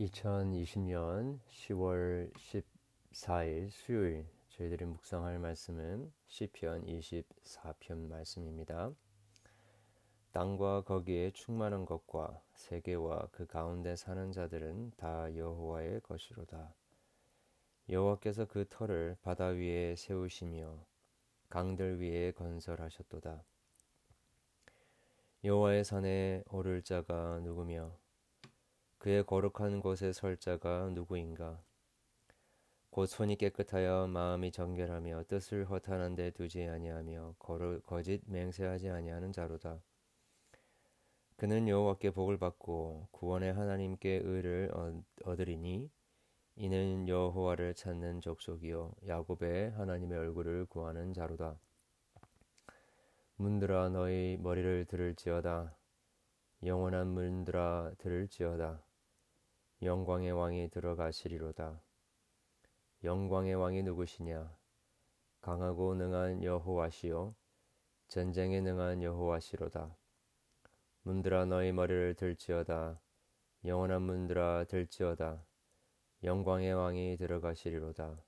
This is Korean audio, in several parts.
2020년 10월 14일 수요일 저희들이 묵상할 말씀은 시편 24편 말씀입니다. 땅과 거기에 충만한 것과 세계와 그 가운데 사는 자들은 다 여호와의 것이로다. 여호와께서 그 터를 바다 위에 세우시며 강들 위에 건설하셨도다. 여호와의 산에 오를 자가 누구며 그의 거룩한 곳에 설 자가 누구인가? 곧 손이 깨끗하여 마음이 정결하며 뜻을 허탄한 데 두지 아니하며 거짓 맹세하지 아니하는 자로다. 그는 여호와께 복을 받고 구원의 하나님께 의를 얻으리니 이는 여호와를 찾는 족속이요 야곱의 하나님의 얼굴을 구하는 자로다. 문들아 너희 머리를 들을지어다 영원한 문들아 들을지어다 영광의 왕이 들어가시리로다. 영광의 왕이 누구시냐? 강하고 능한 여호와시요 전쟁에 능한 여호와시로다. 문들아 너희 머리를 들지어다. 영원한 문들아 들지어다. 영광의 왕이 들어가시리로다.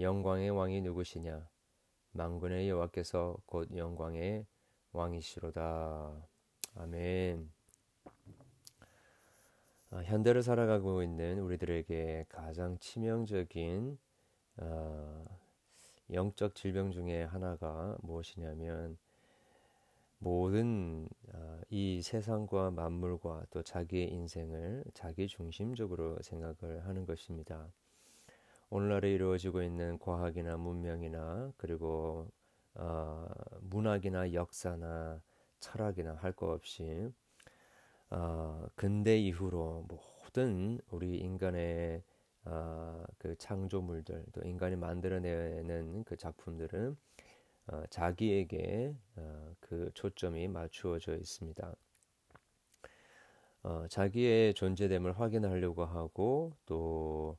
영광의 왕이 누구시냐? 망군의 여호와께서 곧 영광의 왕이시로다. 아멘. 어, 현대를 살아가고 있는 우리들에게 가장 치명적인 어, 영적 질병 중에 하나가 무엇이냐면 모든 어, 이 세상과 만물과 또 자기의 인생을 자기 중심적으로 생각을 하는 것입니다. 오늘날에 이루어지고 있는 과학이나 문명이나 그리고 어, 문학이나 역사나 철학이나 할 것 없이 어, 근대 이후로 모든 우리 인간의 어, 그 창조물들 또 인간이 만들어내는 그 작품들은 어, 자기에게 어, 그 초점이 맞추어져 있습니다. 어, 자기의 존재됨을 확인하려고 하고 또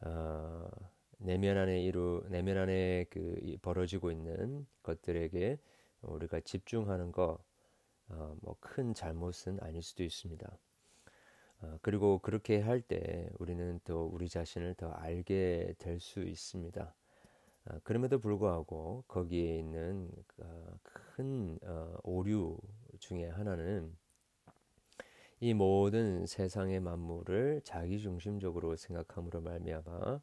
어, 내면 안에 이루 내면 안에 그 벌어지고 있는 것들에게 우리가 집중하는 것 어, 뭐큰 잘못은 아닐 수도 있습니다. 어, 그리고 그렇게 할 때 우리는 또 우리 자신을 더 알게 될 수 있습니다. 어, 그럼에도 불구하고 거기에 있는 어, 큰 어, 오류 중에 하나는 이 모든 세상의 만물을 자기 중심적으로 생각함으로 말미암아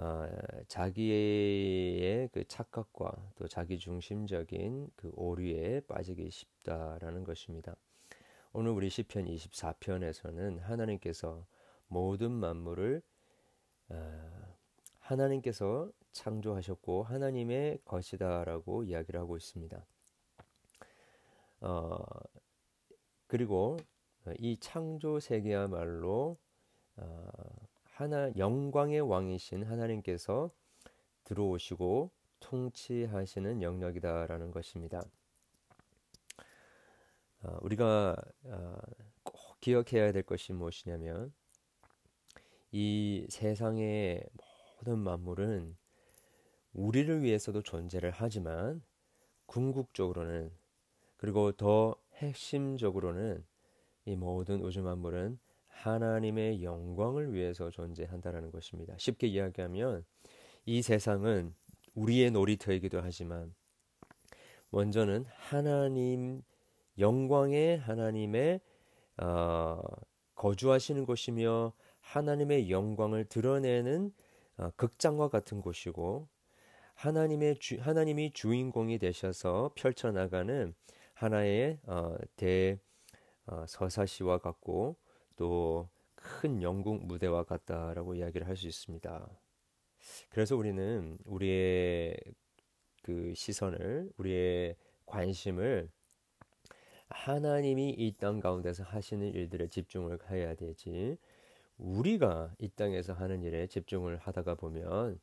어, 자기의 그 착각과 또 자기 중심적인 그 오류에 빠지기 쉽다라는 것입니다. 오늘 우리 시편 24편에서는 하나님께서 모든 만물을 어, 하나님께서 창조하셨고 하나님의 것이다라고 이야기를 하고 있습니다. 어, 그리고 이 창조 세계야말로 어, 하나 영광의 왕이신 하나님께서 들어오시고 통치하시는 영역이다라는 것입니다. 어, 우리가 어, 꼭 기억해야 될 것이 무엇이냐면 이 세상의 모든 만물은 우리를 위해서도 존재를 하지만 궁극적으로는 그리고 더 핵심적으로는 이 모든 우주 만물은 하나님의 영광을 위해서 존재한다라는 것입니다. 쉽게 이야기하면 이 세상은 우리의 놀이터이기도 하지만 먼저는 하나님 영광의 하나님의 어, 거주하시는 곳이며 하나님의 영광을 드러내는 어, 극장과 같은 곳이고 하나님의 주, 하나님이 주인공이 되셔서 펼쳐나가는 하나의 어, 대 어, 서사시와 같고 또 큰 영국 무대와 같다라고 이야기를 할 수 있습니다. 그래서 우리는 우리의 그 시선을, 우리의 관심을 하나님이 이 땅 가운데서 하시는 일들에 집중을 해야 되지. 우리가 이 땅에서 하는 일에 집중을 하다가 보면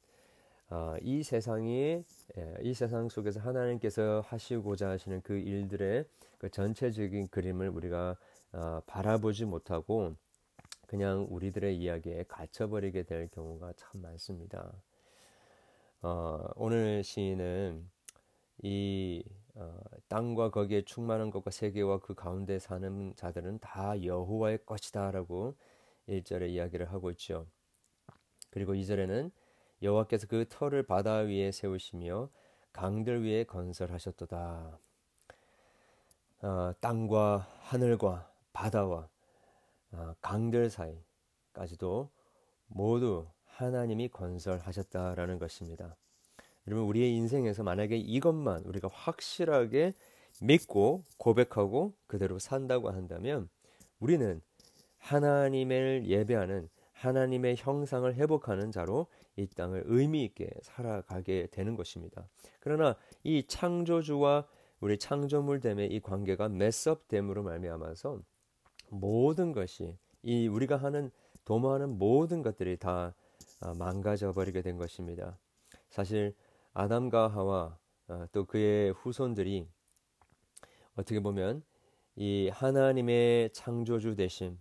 어, 이 세상이 예, 이 세상 속에서 하나님께서 하시고자 하시는 그 일들의 그 전체적인 그림을 우리가 어, 바라보지 못하고 그냥 우리들의 이야기에 갇혀버리게 될 경우가 참 많습니다. 어, 오늘 시인은 이 어, 땅과 거기에 충만한 것과 세계와 그 가운데 사는 자들은 다 여호와의 것이다라고 1절에 이야기를 하고 있죠. 그리고 2절에는 여호와께서 그 터를 바다 위에 세우시며 강들 위에 건설하셨도다. 어, 땅과 하늘과 바다와 어, 강들 사이까지도 모두 하나님이 건설하셨다라는 것입니다. 여러분 우리의 인생에서 만약에 이것만 우리가 확실하게 믿고 고백하고 그대로 산다고 한다면 우리는 하나님을 예배하는 하나님의 형상을 회복하는 자로 이 땅을 의미 있게 살아가게 되는 것입니다. 그러나 이 창조주와 우리 창조물 됨의 이 관계가 메스업됨으로 말미암아서 모든 것이 이 우리가 하는 도모하는 모든 것들이 다 아, 망가져 버리게 된 것입니다. 사실 아담과 하와 아, 또 그의 후손들이 어떻게 보면 이 하나님의 창조주 대신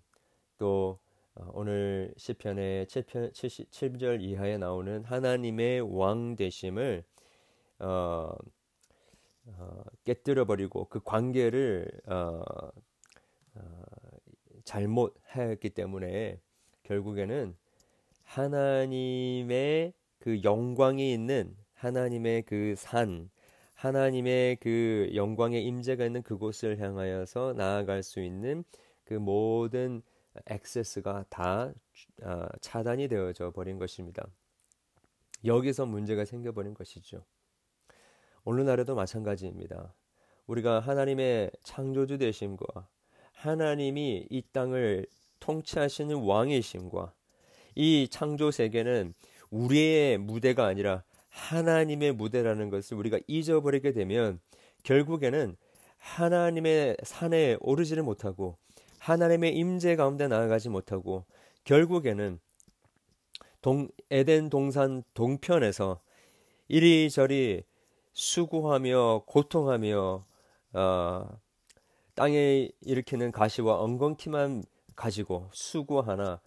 또 어, 오늘 시편의 7편 77절 이하에 나오는 하나님의 왕 되심을 어, 어, 깨뜨려 버리고 그 관계를 어, 어, 잘못했기 때문에 결국에는 하나님의 그 영광이 있는 하나님의 그 산, 하나님의 그 영광의 임재가 있는 그곳을 향하여서 나아갈 수 있는 그 모든 액세스가 다 아, 차단이 되어져 버린 것입니다. 여기서 문제가 생겨버린 것이죠. 오늘날에도 마찬가지입니다. 우리가 하나님의 창조주 되심과 하나님이 이 땅을 통치하시는 왕이심과 이 창조 세계는 우리의 무대가 아니라 하나님의 무대라는 것을 우리가 잊어버리게 되면 결국에는 하나님의 산에 오르지를 못하고 하나님의 임재 가운데 나아가지 못하고 결국에는 동, 에덴 동산 동편에서 이리저리 수고하며 고통하며 어, 땅에 일으키는 가시와 엉겅퀴만 가지고 수고 하나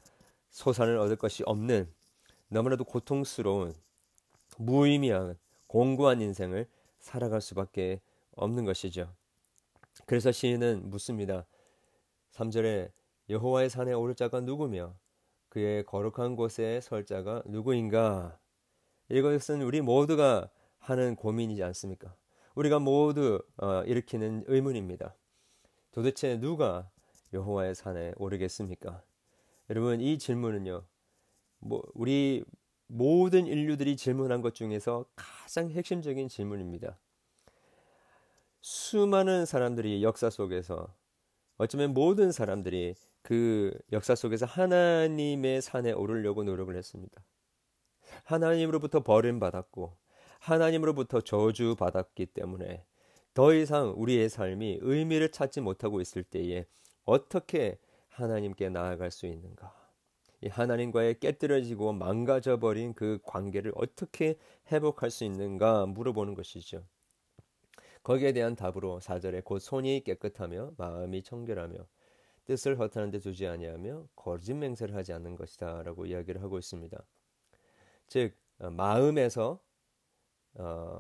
소산을 얻을 것이 없는 너무나도 고통스러운 무의미한 공고한 인생을 살아갈 수밖에 없는 것이죠. 그래서 시인은 묻습니다. 3절에 여호와의 산에 오를 자가 누구며 그의 거룩한 곳에 설 자가 누구인가? 이것은 우리 모두가 하는 고민이지 않습니까? 우리가 모두 어, 일으키는 의문입니다. 도대체 누가 여호와의 산에 오르겠습니까? 여러분 이 질문은요. 뭐 우리 모든 인류들이 질문한 것 중에서 가장 핵심적인 질문입니다. 수많은 사람들이 역사 속에서 어쩌면 모든 사람들이 그 역사 속에서 하나님의 산에 오르려고 노력을 했습니다. 하나님으로부터 버림받았고 하나님으로부터 저주받았기 때문에 더 이상 우리의 삶이 의미를 찾지 못하고 있을 때에 어떻게 하나님께 나아갈 수 있는가? 이 하나님과의 깨뜨려지고 망가져 버린 그 관계를 어떻게 회복할 수 있는가 물어보는 것이죠. 거기에 대한 답으로 4절에 곧 손이 깨끗하며 마음이 청결하며 뜻을 허탄한 데 두지 아니하며 거짓 맹세를 하지 않는 것이다라고 이야기를 하고 있습니다. 즉 어, 마음에서 어,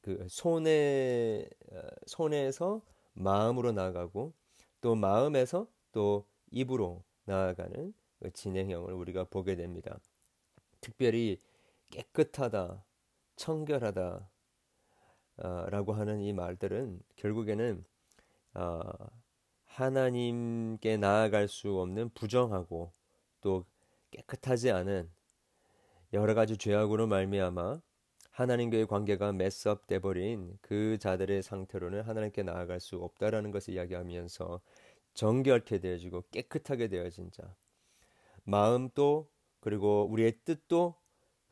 그 손에 어, 손에서 마음으로 나아가고 또 마음에서 또 입으로 나아가는 그 진행형을 우리가 보게 됩니다. 특별히 깨끗하다, 청결하다, 어, 라고 하는 이 말들은 결국에는 어, 하나님께 나아갈 수 없는 부정하고 또 깨끗하지 않은 여러 가지 죄악으로 말미암아 하나님과의 관계가 메스업돼 버린 그 자들의 상태로는 하나님께 나아갈 수 없다라는 것을 이야기하면서 정결케 되어지고 깨끗하게 되어진 자 마음도 그리고 우리의 뜻도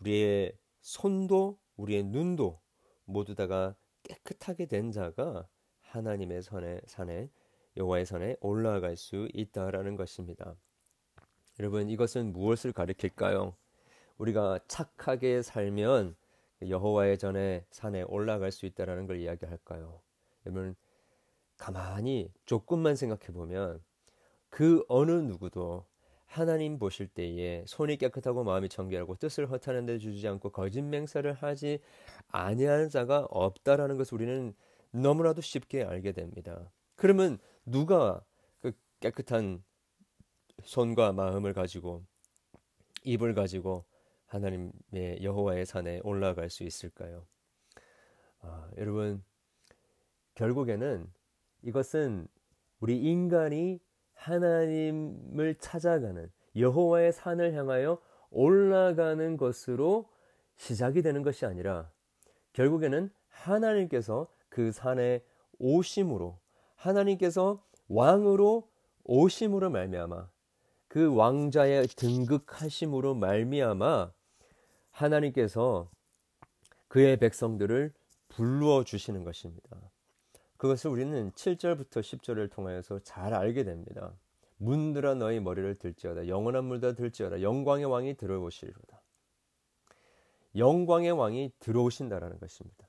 우리의 손도 우리의 눈도 모두 다가 깨끗하게 된 자가 하나님의 선에 산에 여호와의 선에 올라갈 수 있다라는 것입니다. 여러분 이것은 무엇을 가리킬까요? 우리가 착하게 살면 여호와의 전에 산에 올라갈 수 있다라는 걸 이야기할까요? 여러분 가만히 조금만 생각해 보면 그 어느 누구도 하나님 보실 때에 손이 깨끗하고 마음이 청결하고 뜻을 허탄한 데 주지 않고 거짓 맹세를 하지 아니하는 자가 없다라는 것을 우리는 너무나도 쉽게 알게 됩니다. 그러면 누가 그 깨끗한 손과 마음을 가지고 입을 가지고 하나님의 여호와의 산에 올라갈 수 있을까요? 아, 여러분 결국에는 이것은 우리 인간이 하나님을 찾아가는 여호와의 산을 향하여 올라가는 것으로 시작이 되는 것이 아니라 결국에는 하나님께서 그 산에 오심으로 하나님께서 왕으로 오심으로 말미암아 그 왕자의 등극하심으로 말미암아 하나님께서 그의 백성들을 불러 주시는 것입니다. 그것을 우리는 7절부터 10절을 통하여서 잘 알게 됩니다. 문들아 너희 머리를 들지어다 영원한 물다 들지어다 영광의 왕이 들어오시리로다. 영광의 왕이 들어오신다라는 것입니다.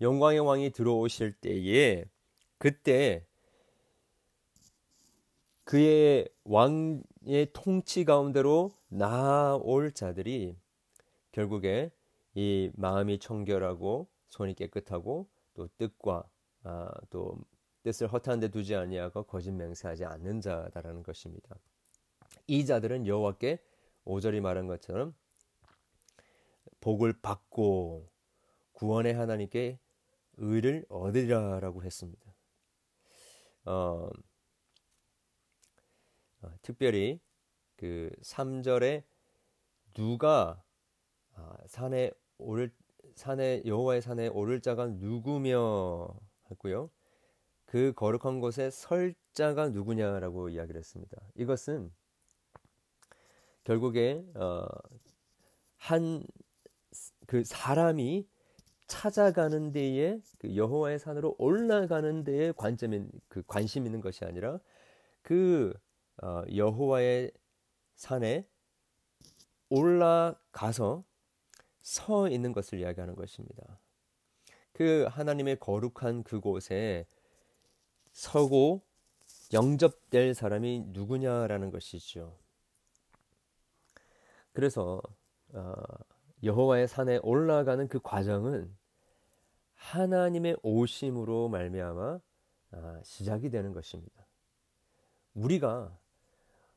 영광의 왕이 들어오실 때에 그때 그의 왕의 통치 가운데로 나올 자들이 결국에 이 마음이 청결하고 손이 깨끗하고 또 뜻과 아, 또 뜻을 허탄 데 두지 아니하고 거짓 맹세하지 않는 자다라는 것입니다. 이 자들은 여호와께 오절이 말한 것처럼 복을 받고 구원의 하나님께 의를 얻으리라라고 했습니다. 어, 어, 특별히 그 3절에 누가 아, 산에 오를 산에 여호와의 산에 오를 자가 누구며 했고요. 그 거룩한 곳에 설 자가 누구냐라고 이야기를 했습니다. 이것은 결국에 어, 한 그 사람이 찾아가는 데에 그 여호와의 산으로 올라가는 데에 관점인 그 관심 있는 것이 아니라 그 어, 여호와의 산에 올라가서 서 있는 것을 이야기하는 것입니다. 그 하나님의 거룩한 그곳에 서고 영접될 사람이 누구냐라는 것이죠. 그래서 어, 여호와의 산에 올라가는 그 과정은 하나님의 오심으로 말미암아 아, 시작이 되는 것입니다. 우리가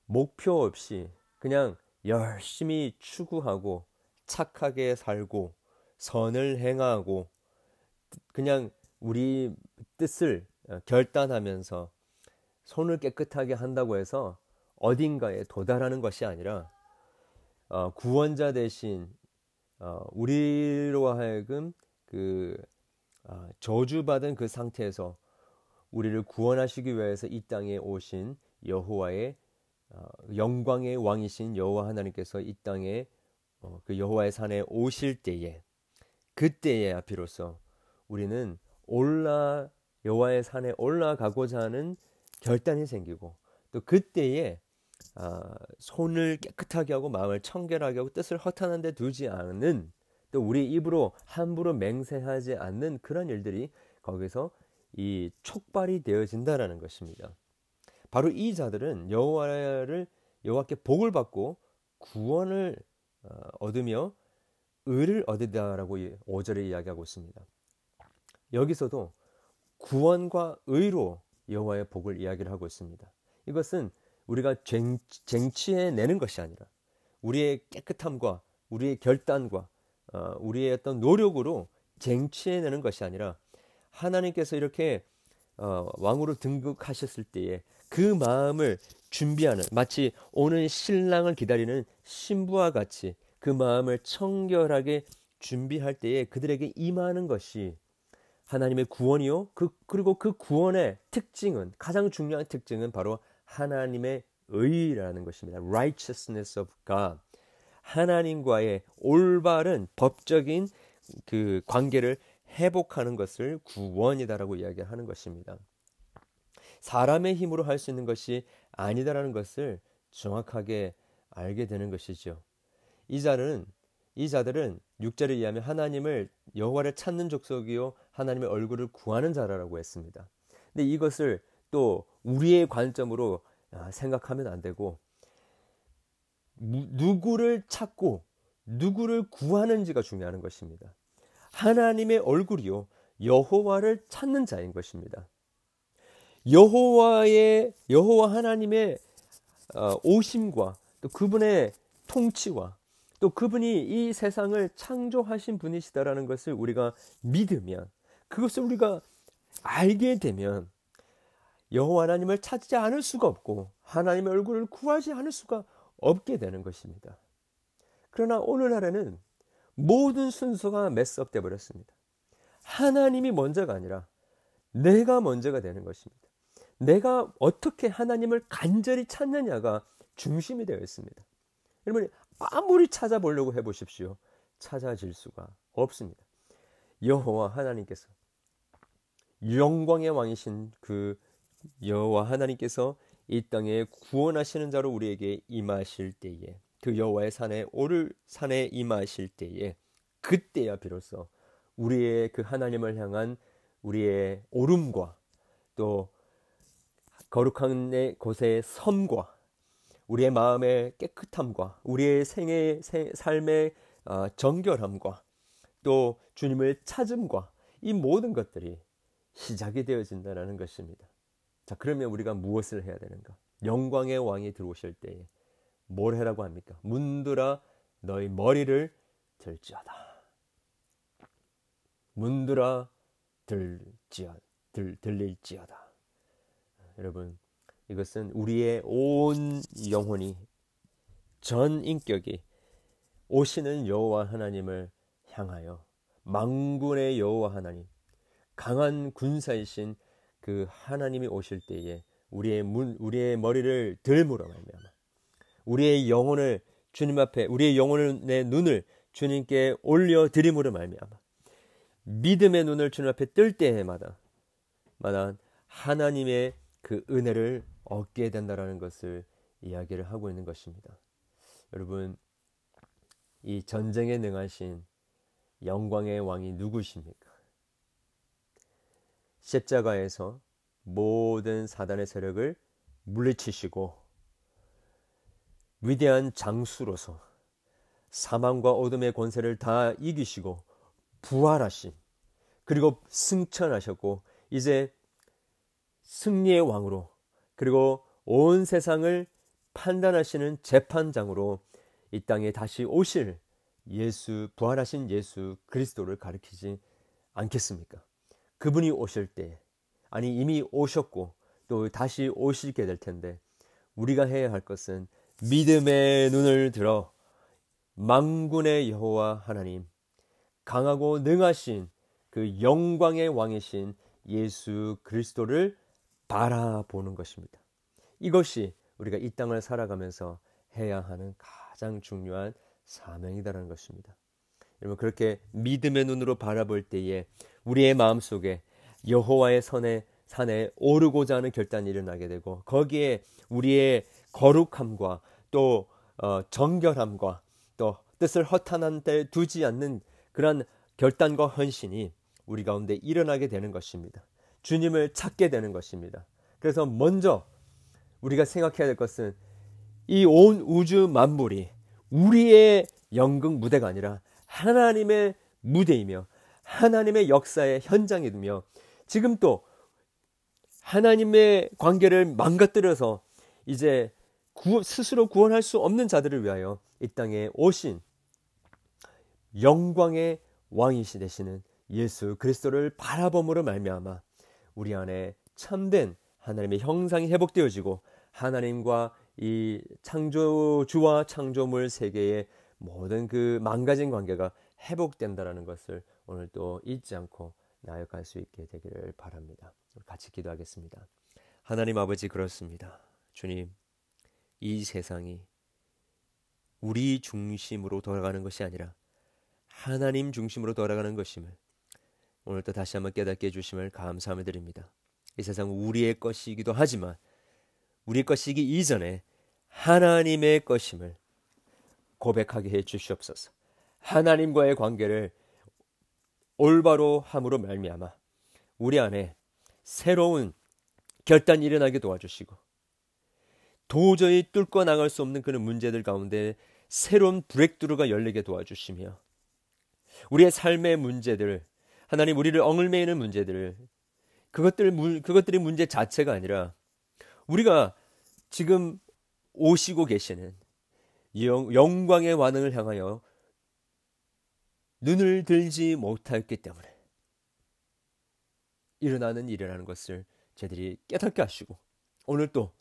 목표 없이 그냥 열심히 추구하고 착하게 살고 선을 행하고 그냥 우리 뜻을 어, 결단하면서 손을 깨끗하게 한다고 해서 어딘가에 도달하는 것이 아니라 어, 구원자 대신 어, 우리로 하여금 그 어, 저주받은 그 상태에서 우리를 구원하시기 위해서 이 땅에 오신 여호와의 어, 영광의 왕이신 여호와 하나님께서 이 땅에 어, 그 여호와의 산에 오실 때에 그때에 비로소 우리는 올라 여호와의 산에 올라가고자 하는 결단이 생기고 또 그때에 아, 손을 깨끗하게 하고 마음을 청결하게 하고 뜻을 허탄한 데 두지 않는 또 우리 입으로 함부로 맹세하지 않는 그런 일들이 거기서 이 촉발이 되어진다라는 것입니다. 바로 이 자들은 여호와를 여호와께 복을 받고 구원을 어, 얻으며 의를 얻으다라고 5절에 이야기하고 있습니다. 여기서도 구원과 의로 여호와의 복을 이야기를 하고 있습니다. 이것은 우리가 쟁, 쟁취해 내는 것이 아니라 우리의 깨끗함과 우리의 결단과 어, 우리의 어떤 노력으로 쟁취해 내는 것이 아니라 하나님께서 이렇게 어, 왕으로 등극하셨을 때에 그 마음을 준비하는 마치 오는 신랑을 기다리는 신부와 같이 그 마음을 청결하게 준비할 때에 그들에게 임하는 것이 하나님의 구원이요. 그, 그리고 그 구원의 특징은 가장 중요한 특징은 바로 하나님의 의라는 것입니다. righteousness of God. 하나님과의 올바른 법적인 그 관계를 회복하는 것을 구원이다라고 이야기하는 것입니다. 사람의 힘으로 할 수 있는 것이 아니다라는 것을 정확하게 알게 되는 것이죠. 이 자는 이 자들은 6절에 의하면 하나님을 여호와를 찾는 족속이요 하나님의 얼굴을 구하는 자라고 했습니다. 근데 이것을 또 우리의 관점으로 아, 생각하면 안 되고 누구를 찾고 누구를 구하는지가 중요한 것입니다. 하나님의 얼굴이요 여호와를 찾는 자인 것입니다. 여호와의 여호와 하나님의 어, 오심과 또 그분의 통치와 또 그분이 이 세상을 창조하신 분이시다라는 것을 우리가 믿으면 그것을 우리가 알게 되면 여호와 하나님을 찾지 않을 수가 없고 하나님의 얼굴을 구하지 않을 수가 없게 되는 것입니다. 그러나 오늘날에는 모든 순서가 메스업돼 버렸습니다. 하나님이 먼저가 아니라 내가 먼저가 되는 것입니다. 내가 어떻게 하나님을 간절히 찾느냐가 중심이 되어 있습니다. 여러분 아무리 찾아보려고 해보십시오. 찾아질 수가 없습니다. 여호와 하나님께서 영광의 왕이신 그 여호와 하나님께서 이 땅에 구원하시는 자로 우리에게 임하실 때에 그 여호와의 산에 오를 산에 임하실 때에 그때야 비로소 우리의 그 하나님을 향한 우리의 오름과 또 거룩한 곳의 섬과 우리의 마음의 깨끗함과 우리의 생의 삶의 어, 정결함과 또 주님을 찾음과 이 모든 것들이 시작이 되어진다는 것입니다. 자, 그러면 우리가 무엇을 해야 되는가? 영광의 왕이 들어오실 때에 뭘 해라고 합니까? 문들아 너희 머리를 들지어다. 문들아 들지어 들 들릴지어다. 여러분 이것은 우리의 온 영혼이 전 인격이 오시는 여호와 하나님을 향하여 망군의 여호와 하나님 강한 군사이신 그 하나님이 오실 때에 우리의 문 우리의 머리를 들물어 말미암아 우리의 영혼을 주님 앞에 우리의 영혼을 내 눈을 주님께 올려 드림으로 말미암아 믿음의 눈을 주님 앞에 뜰 때마다 마다 하나님의 그 은혜를 얻게 된다라는 것을 이야기를 하고 있는 것입니다. 여러분 이 전쟁에 능하신 영광의 왕이 누구십니까? 십자가에서 모든 사단의 세력을 물리치시고 위대한 장수로서 사망과 어둠의 권세를 다 이기시고 부활하신 그리고 승천하셨고 이제 승리의 왕으로 그리고 온 세상을 판단하시는 재판장으로 이 땅에 다시 오실 예수 부활하신 예수 그리스도를 가리키지 않겠습니까? 그분이 오실 때 아니 이미 오셨고 또 다시 오시게 될 텐데 우리가 해야 할 것은 믿음의 눈을 들어 망군의 여호와 하나님 강하고 능하신 그 영광의 왕이신 예수 그리스도를 바라보는 것입니다. 이것이 우리가 이 땅을 살아가면서 해야 하는 가장 중요한 사명이다라는 것입니다. 여러분 그렇게 믿음의 눈으로 바라볼 때에 우리의 마음 속에 여호와의 선에 산에 오르고자 하는 결단이 일어나게 되고 거기에 우리의 거룩함과 또 어, 정결함과 또 뜻을 허탄한 데 두지 않는 그러한 결단과 헌신이 우리 가운데 일어나게 되는 것입니다. 주님을 찾게 되는 것입니다. 그래서 먼저 우리가 생각해야 될 것은 이 온 우주 만물이 우리의 연극 무대가 아니라 하나님의 무대이며 하나님의 역사의 현장이며 지금 또 하나님의 관계를 망가뜨려서 이제 구, 스스로 구원할 수 없는 자들을 위하여 이 땅에 오신 영광의 왕이시 되시는 예수 그리스도를 바라봄으로 말미암아 우리 안에 참된 하나님의 형상이 회복되어지고 하나님과 이 창조주와 창조물 세계의 모든 그 망가진 관계가 회복된다라는 것을 오늘 또 잊지 않고 나아갈 수 있게 되기를 바랍니다. 같이 기도하겠습니다. 하나님 아버지 그렇습니다. 주님, 이 세상이 우리 중심으로 돌아가는 것이 아니라 하나님 중심으로 돌아가는 것임을 오늘 또 다시 한번 깨닫게 해주심을 감사함을 드립니다. 이 세상 우리의 것이기도 하지만 우리 것이기 이전에 하나님의 것임을 고백하게 해 주시옵소서. 하나님과의 관계를 올바로 함으로 말미암아 우리 안에 새로운 결단이 일어나게 도와주시고 도저히 뚫고 나갈 수 없는 그런 문제들 가운데 새로운 브렉드루가 열리게 도와주시며 우리의 삶의 문제들 하나님 우리를 엉을매이는 문제들. 그것들 그것들이 문제 자체가 아니라 우리가 지금 오시고 계시는 영, 광의 완흥을 향하여 눈을 들지 못했기 때문에 일어나는 일이라는 것을 저들이 깨닫게 하시고 오늘 또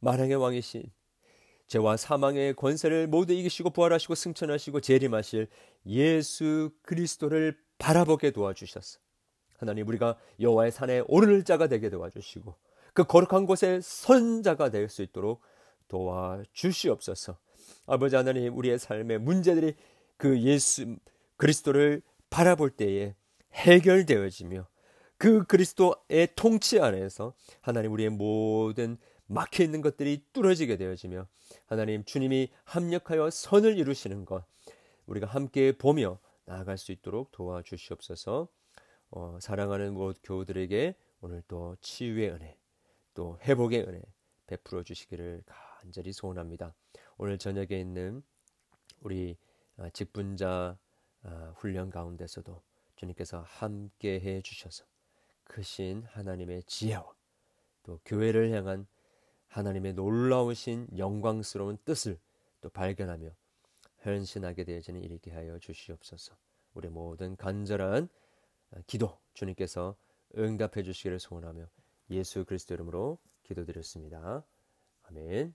만왕의 왕이신 죄와 사망의 권세를 모두 이기시고 부활하시고 승천하시고 재림하실 예수 그리스도를 바라보게 도와주셨어. 하나님 우리가 여호와의 산에 오를 자가 되게 도와주시고 그 거룩한 곳에 선 자가 될 수 있도록 도와주시옵소서. 아버지 하나님 우리의 삶의 문제들이 그 예수 그리스도를 바라볼 때에 해결되어지며 그 그리스도의 통치 안에서 하나님 우리의 모든 막혀 있는 것들이 뚫어지게 되어지며 하나님 주님이 합력하여 선을 이루시는 것 우리가 함께 보며 나아갈 수 있도록 도와주시옵소서. 어, 사랑하는 모든 교우들에게 오늘 또 치유의 은혜, 또 회복의 은혜 베풀어 주시기를 간절히 소원합니다. 오늘 저녁에 있는 우리 아, 직분자 아, 훈련 가운데서도 주님께서 함께 해 주셔서 크신 하나님의 지혜와 또 교회를 향한 하나님의 놀라우신 영광스러운 뜻을 또 발견하며 현신하게 되어지는 일이게 하여 주시옵소서. 우리 모든 간절한 기도 주님께서 응답해 주시기를 소원하며 예수 그리스도 이름으로 기도드렸습니다. 아멘.